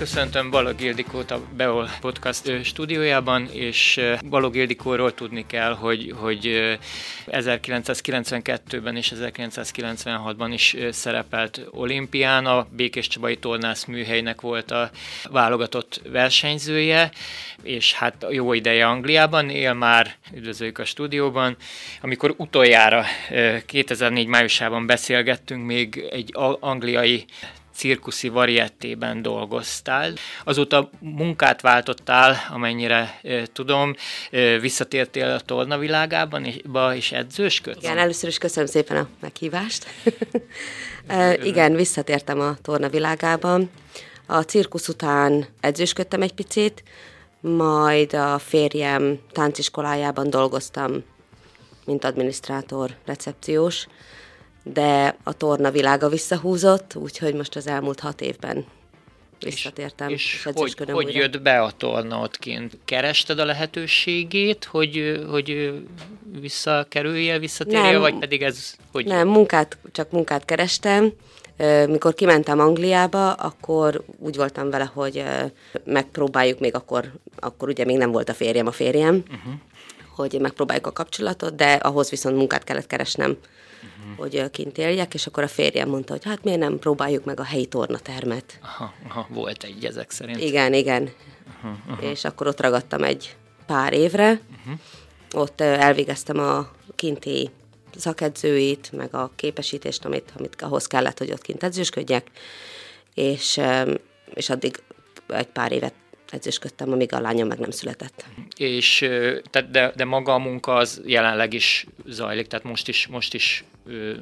Köszöntöm Balog Ildikót a Beol Podcast stúdiójában, és Balog Ildikóról tudni kell, hogy, hogy 1992-ben és 1996-ban is szerepelt olimpián, a Békés Csabai Tornász műhelynek volt a válogatott versenyzője, és hát jó ideje Angliában, él már, üdvözöljük a stúdióban. Amikor utoljára 2004 májusában beszélgettünk, még egy angliai cirkuszi variettében dolgoztál. Azóta munkát váltottál, amennyire tudom, visszatértél a tornavilágában és, és edzősködsz? Igen, először is köszönöm szépen a meghívást. igen, visszatértem a tornavilágában. A cirkusz után edzősködtem egy picit, majd a férjem tánciskolájában dolgoztam, mint adminisztrátor, recepciós, de a torna világa visszahúzott, úgyhogy most az elmúlt hat évben visszatértem. És, és hogy, hogy jött be a torna ott kint? Kerested a lehetőségét, hogy, hogy visszakerüljél, visszatérjél, nem, vagy pedig ez... Hogy... Nem, munkát, csak munkát kerestem. Mikor kimentem Angliába, akkor úgy voltam vele, hogy megpróbáljuk még akkor, akkor ugye még nem volt a férjem a férjem, uh-huh. Hogy megpróbáljuk a kapcsolatot, de ahhoz viszont munkát kellett keresnem uh-huh. hogy kint éljek, és akkor a férjem mondta, hogy hát miért nem próbáljuk meg a helyi tornatermet. Aha, aha, volt egy ezek szerint. Igen, igen. Uh-huh, uh-huh. És akkor ott ragadtam egy pár évre, uh-huh. ott elvégeztem a kinti szakedzőit, meg a képesítést, amit, amit ahhoz kellett, hogy ott kint edzősködjek, és, és addig egy pár évet edzősködtem, amíg a lányom meg nem született. És de, de maga a munka az jelenleg is zajlik, tehát most is, most is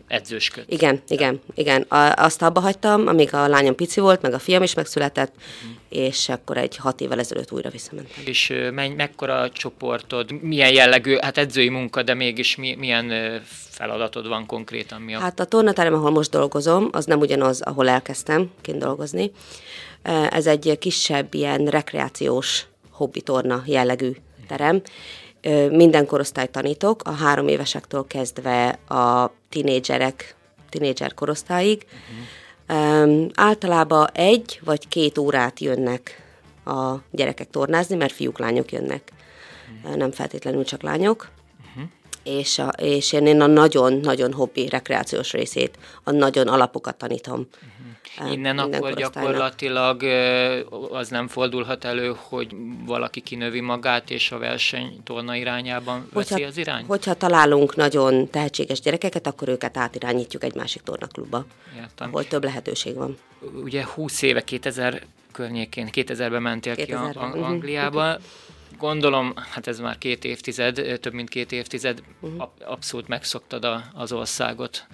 edzősköd. Igen, igen, igen. A, azt abba hagytam, amíg a lányom pici volt, meg a fiam is megszületett, uh-huh. és akkor egy hat évvel ezelőtt újra visszamentem. És menny, mekkora a csoportod, milyen jellegű, hát edzői munka, de mégis mi, milyen feladatod van konkrétan? Mi a... Hát a tornaterem, ahol most dolgozom, az nem ugyanaz, ahol elkezdtem kint dolgozni. Ez egy kisebb ilyen rekreációs hobbitorna jellegű terem. Minden korosztályt tanítok, a három évesektől kezdve a tinédzserek, tinédzser korosztályig. Uh-huh. Általában egy vagy két órát jönnek a gyerekek tornázni, mert fiúk, lányok jönnek. Uh-huh. Nem feltétlenül csak lányok és, a, és én a nagyon-nagyon hobbi rekreációs részét, a nagyon alapokat tanítom. Uh-huh. Innen akkor gyakorlatilag az nem fordulhat elő, hogy valaki kinövi magát, és a verseny torna irányában veszi hogyha, az irány? Hogyha találunk nagyon tehetséges gyerekeket, akkor őket átirányítjuk egy másik tornaklubba, Értem. ahol több lehetőség van. Ugye 20 éve, 2000 környékén, 2000-ben mentél 2000 ki mhm. Angliába, Gondolom, hát ez már két évtized, több mint két évtized, uh-huh. abszolút megszoktad a, az országot.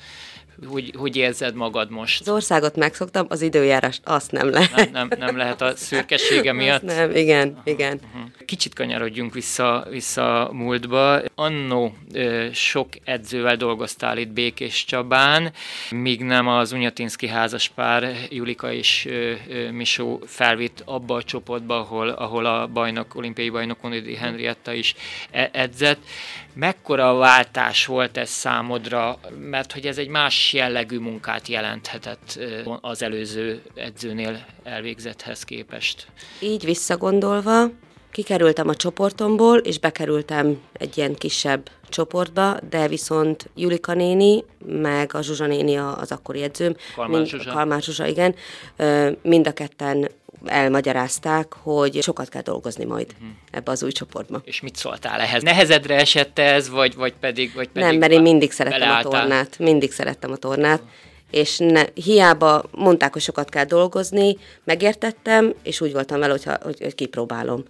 Hogy, hogy érzed magad most? Az országot megszoktam, az időjárást azt nem lehet. Nem, nem, nem lehet a szürkesége miatt? Azt nem, igen, Aha, igen. Uh-huh. Kicsit kanyarodjunk vissza, vissza múltba. Annó sok edzővel dolgoztál itt Békés Csabán, míg nem az Unyatinszki házaspár Julika és Misó felvitt abba a csoportba, ahol, ahol a bajnok, olimpiai bajnok Onidi Henrietta is e-, edzett. Mekkora váltás volt ez számodra, mert hogy ez egy más jellegű munkát jelenthetett az előző edzőnél elvégzethez képest? Így visszagondolva, kikerültem a csoportomból, és bekerültem egy ilyen kisebb csoportba, de viszont Julika néni, meg a Zsuzsa néni az akkori edzőm, Kalmár mind, Zsuzsa. Kalmár Zsuzsa, igen, mind a ketten elmagyarázták, hogy sokat kell dolgozni majd uh-huh. ebbe az új csoportba. És mit szóltál ehhez? Nehezedre esett ez, vagy, vagy pedig, vagy pedig Nem, mert én mindig szerettem beleálltál. a tornát. Mindig szerettem a tornát. Uh-huh. És ne, hiába mondták, hogy sokat kell dolgozni, megértettem, és úgy voltam vele, hogyha, hogy, hogy kipróbálom.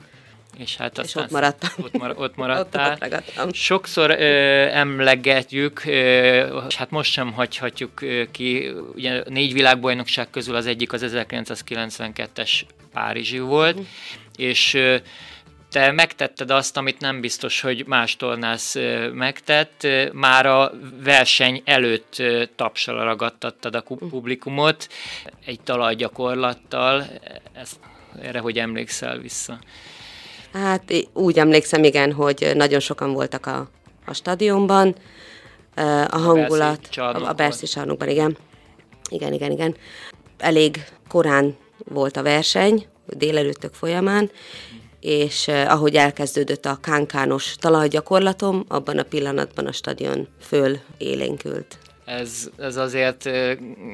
És hát és ott maradtam. Ott, mar- ott maradtál. ott Sokszor ö, emlegetjük, ö, és hát most sem hagyhatjuk ki, ugye négy világbajnokság közül az egyik az 1992-es Párizsi volt, mm. és ö, te megtetted azt, amit nem biztos, hogy más tornász megtett, már a verseny előtt tapsal ragadtattad a mhm. publikumot egy talajgyakorlattal, ezt, erre hogy emlékszel vissza? Hát úgy emlékszem, igen, hogy nagyon sokan voltak a, a stadionban, a hangulat, a, Berszi csarnokban, igen. Igen, igen, igen. Elég korán volt a verseny, délelőttök folyamán, és eh, ahogy elkezdődött a kánkános talajgyakorlatom, abban a pillanatban a stadion föl élénkült. Ez, ez azért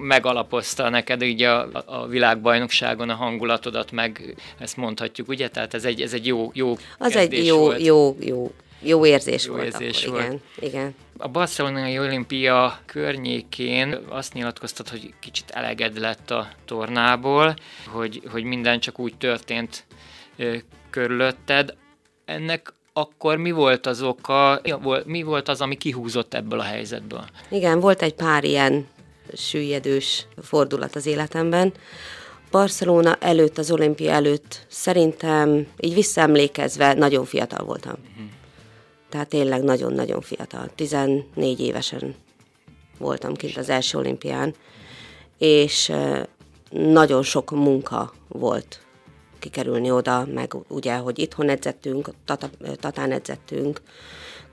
megalapozta neked így a, a világbajnokságon a hangulatodat, meg ezt mondhatjuk, ugye? Tehát ez egy, ez egy jó, jó Az egy jó, volt. jó, jó, jó érzés Jó volt érzés akkor, volt. igen, igen. A barcelonai olimpia környékén azt nyilatkoztat, hogy kicsit eleged lett a tornából, hogy, hogy minden csak úgy történt ö, körülötted. Ennek akkor mi volt az oka, mi volt az, ami kihúzott ebből a helyzetből? Igen, volt egy pár ilyen süllyedős fordulat az életemben. Barcelona előtt, az olimpia előtt szerintem, így visszaemlékezve, nagyon fiatal voltam. Tehát tényleg nagyon-nagyon fiatal. 14 évesen voltam kint az első olimpián, és eh, nagyon sok munka volt kikerülni oda, meg ugye, hogy itthon edzettünk, tata, tatán edzettünk,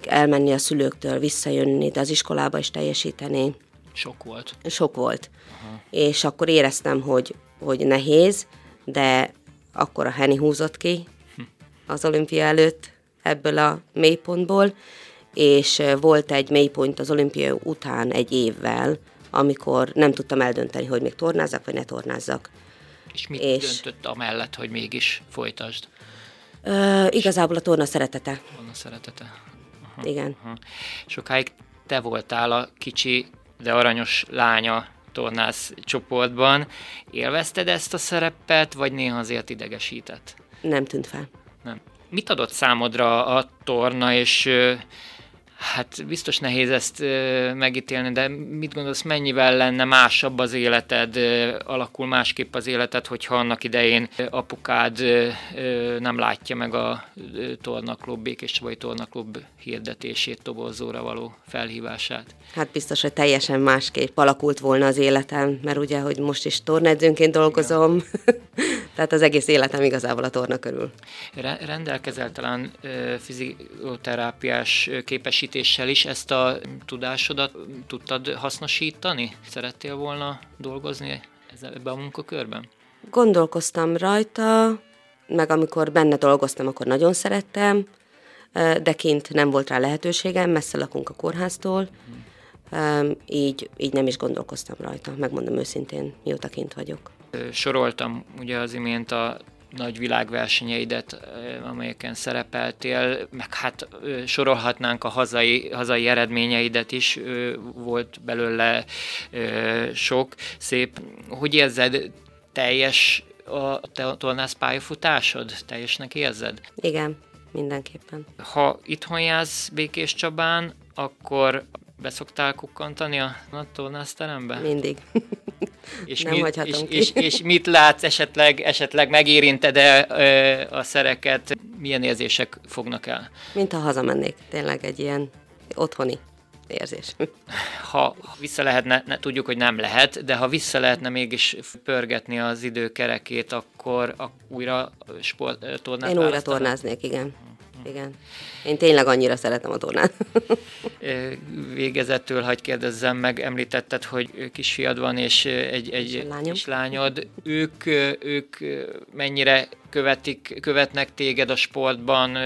elmenni a szülőktől, visszajönni, de az iskolába is teljesíteni Sok volt. sok volt. Aha. És akkor éreztem, hogy, hogy nehéz, de akkor a Henny húzott ki az olimpia előtt ebből a mélypontból, és volt egy mélypont az olimpia után egy évvel, amikor nem tudtam eldönteni, hogy még tornázzak, vagy ne tornázzak. És mit És- döntött amellett, hogy mégis folytasd? Ö, igazából a torna szeretete. Van a szeretete. Igen. Aha. Sokáig te voltál a kicsi, de aranyos lánya tornász csoportban. Élvezted ezt a szerepet, vagy néha azért idegesített? Nem tűnt fel. Nem. Mit adott számodra a torna, és hát biztos nehéz ezt megítélni, de mit gondolsz, mennyivel lenne másabb az életed, alakul másképp az életed, hogyha annak idején apukád nem látja meg a tornaklub, Békés Csabai Tornaklub hirdetését, tobozóra való felhívását? Hát biztos, hogy teljesen másképp alakult volna az életem, mert ugye, hogy most is tornaedzőnként dolgozom, tehát az egész életem igazából a torna körül. Re- rendelkezel talán fizioterápiás ö, képesítéssel is ezt a tudásodat tudtad hasznosítani? Szerettél volna dolgozni ezzel- ebbe a munkakörben? Gondolkoztam rajta, meg amikor benne dolgoztam, akkor nagyon szerettem, de kint nem volt rá lehetőségem, messze lakunk a kórháztól, Ö, így, így nem is gondolkoztam rajta, megmondom őszintén, mióta kint vagyok. Soroltam ugye az imént a nagy világversenyeidet, amelyeken szerepeltél, meg hát sorolhatnánk a hazai, hazai eredményeidet is, volt belőle sok szép. Hogy érzed, teljes a te tornász pályafutásod? Teljesnek érzed? Igen, mindenképpen. Ha itthon jársz Békés Csabán, akkor beszoktál kukkantani a, tornászterembe? Mindig. És, Nem mit, és, ki. és, és mit látsz, esetleg, esetleg megérinted-e a szereket? Milyen érzések fognak el? Mint ha hazamennék. Tényleg egy ilyen otthoni érzés. Ha vissza lehetne, ne, tudjuk, hogy nem lehet, de ha vissza lehetne mégis pörgetni az idő kerekét, akkor a, újra sport, ö, tornát Én újra tornáznék, igen. Igen. Én tényleg annyira szeretem a tornát. Végezetül, hagyj kérdezzem meg, említetted, hogy kisfiad van, és egy, egy lányom. kislányod. Ők, ők mennyire követik, követnek téged a sportban,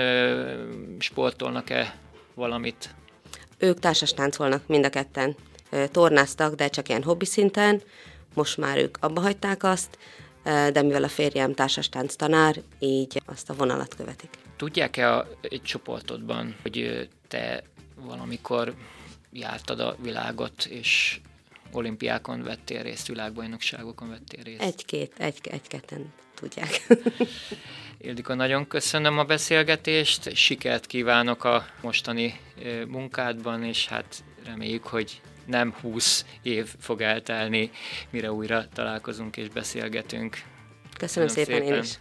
sportolnak-e valamit? Ők társas táncolnak mind a ketten. Tornáztak, de csak ilyen hobbi szinten. Most már ők abba hagyták azt, de mivel a férjem társas tánc tanár, így azt a vonalat követik. Tudják-e a, egy csoportodban, hogy te valamikor jártad a világot, és olimpiákon vettél részt, világbajnokságokon vettél részt? Egy-két, egy, egy-ketten tudják. Ildikó, nagyon köszönöm a beszélgetést, sikert kívánok a mostani munkádban, és hát reméljük, hogy nem 20 év fog eltelni, mire újra találkozunk és beszélgetünk. Köszönöm szépen, szépen én is.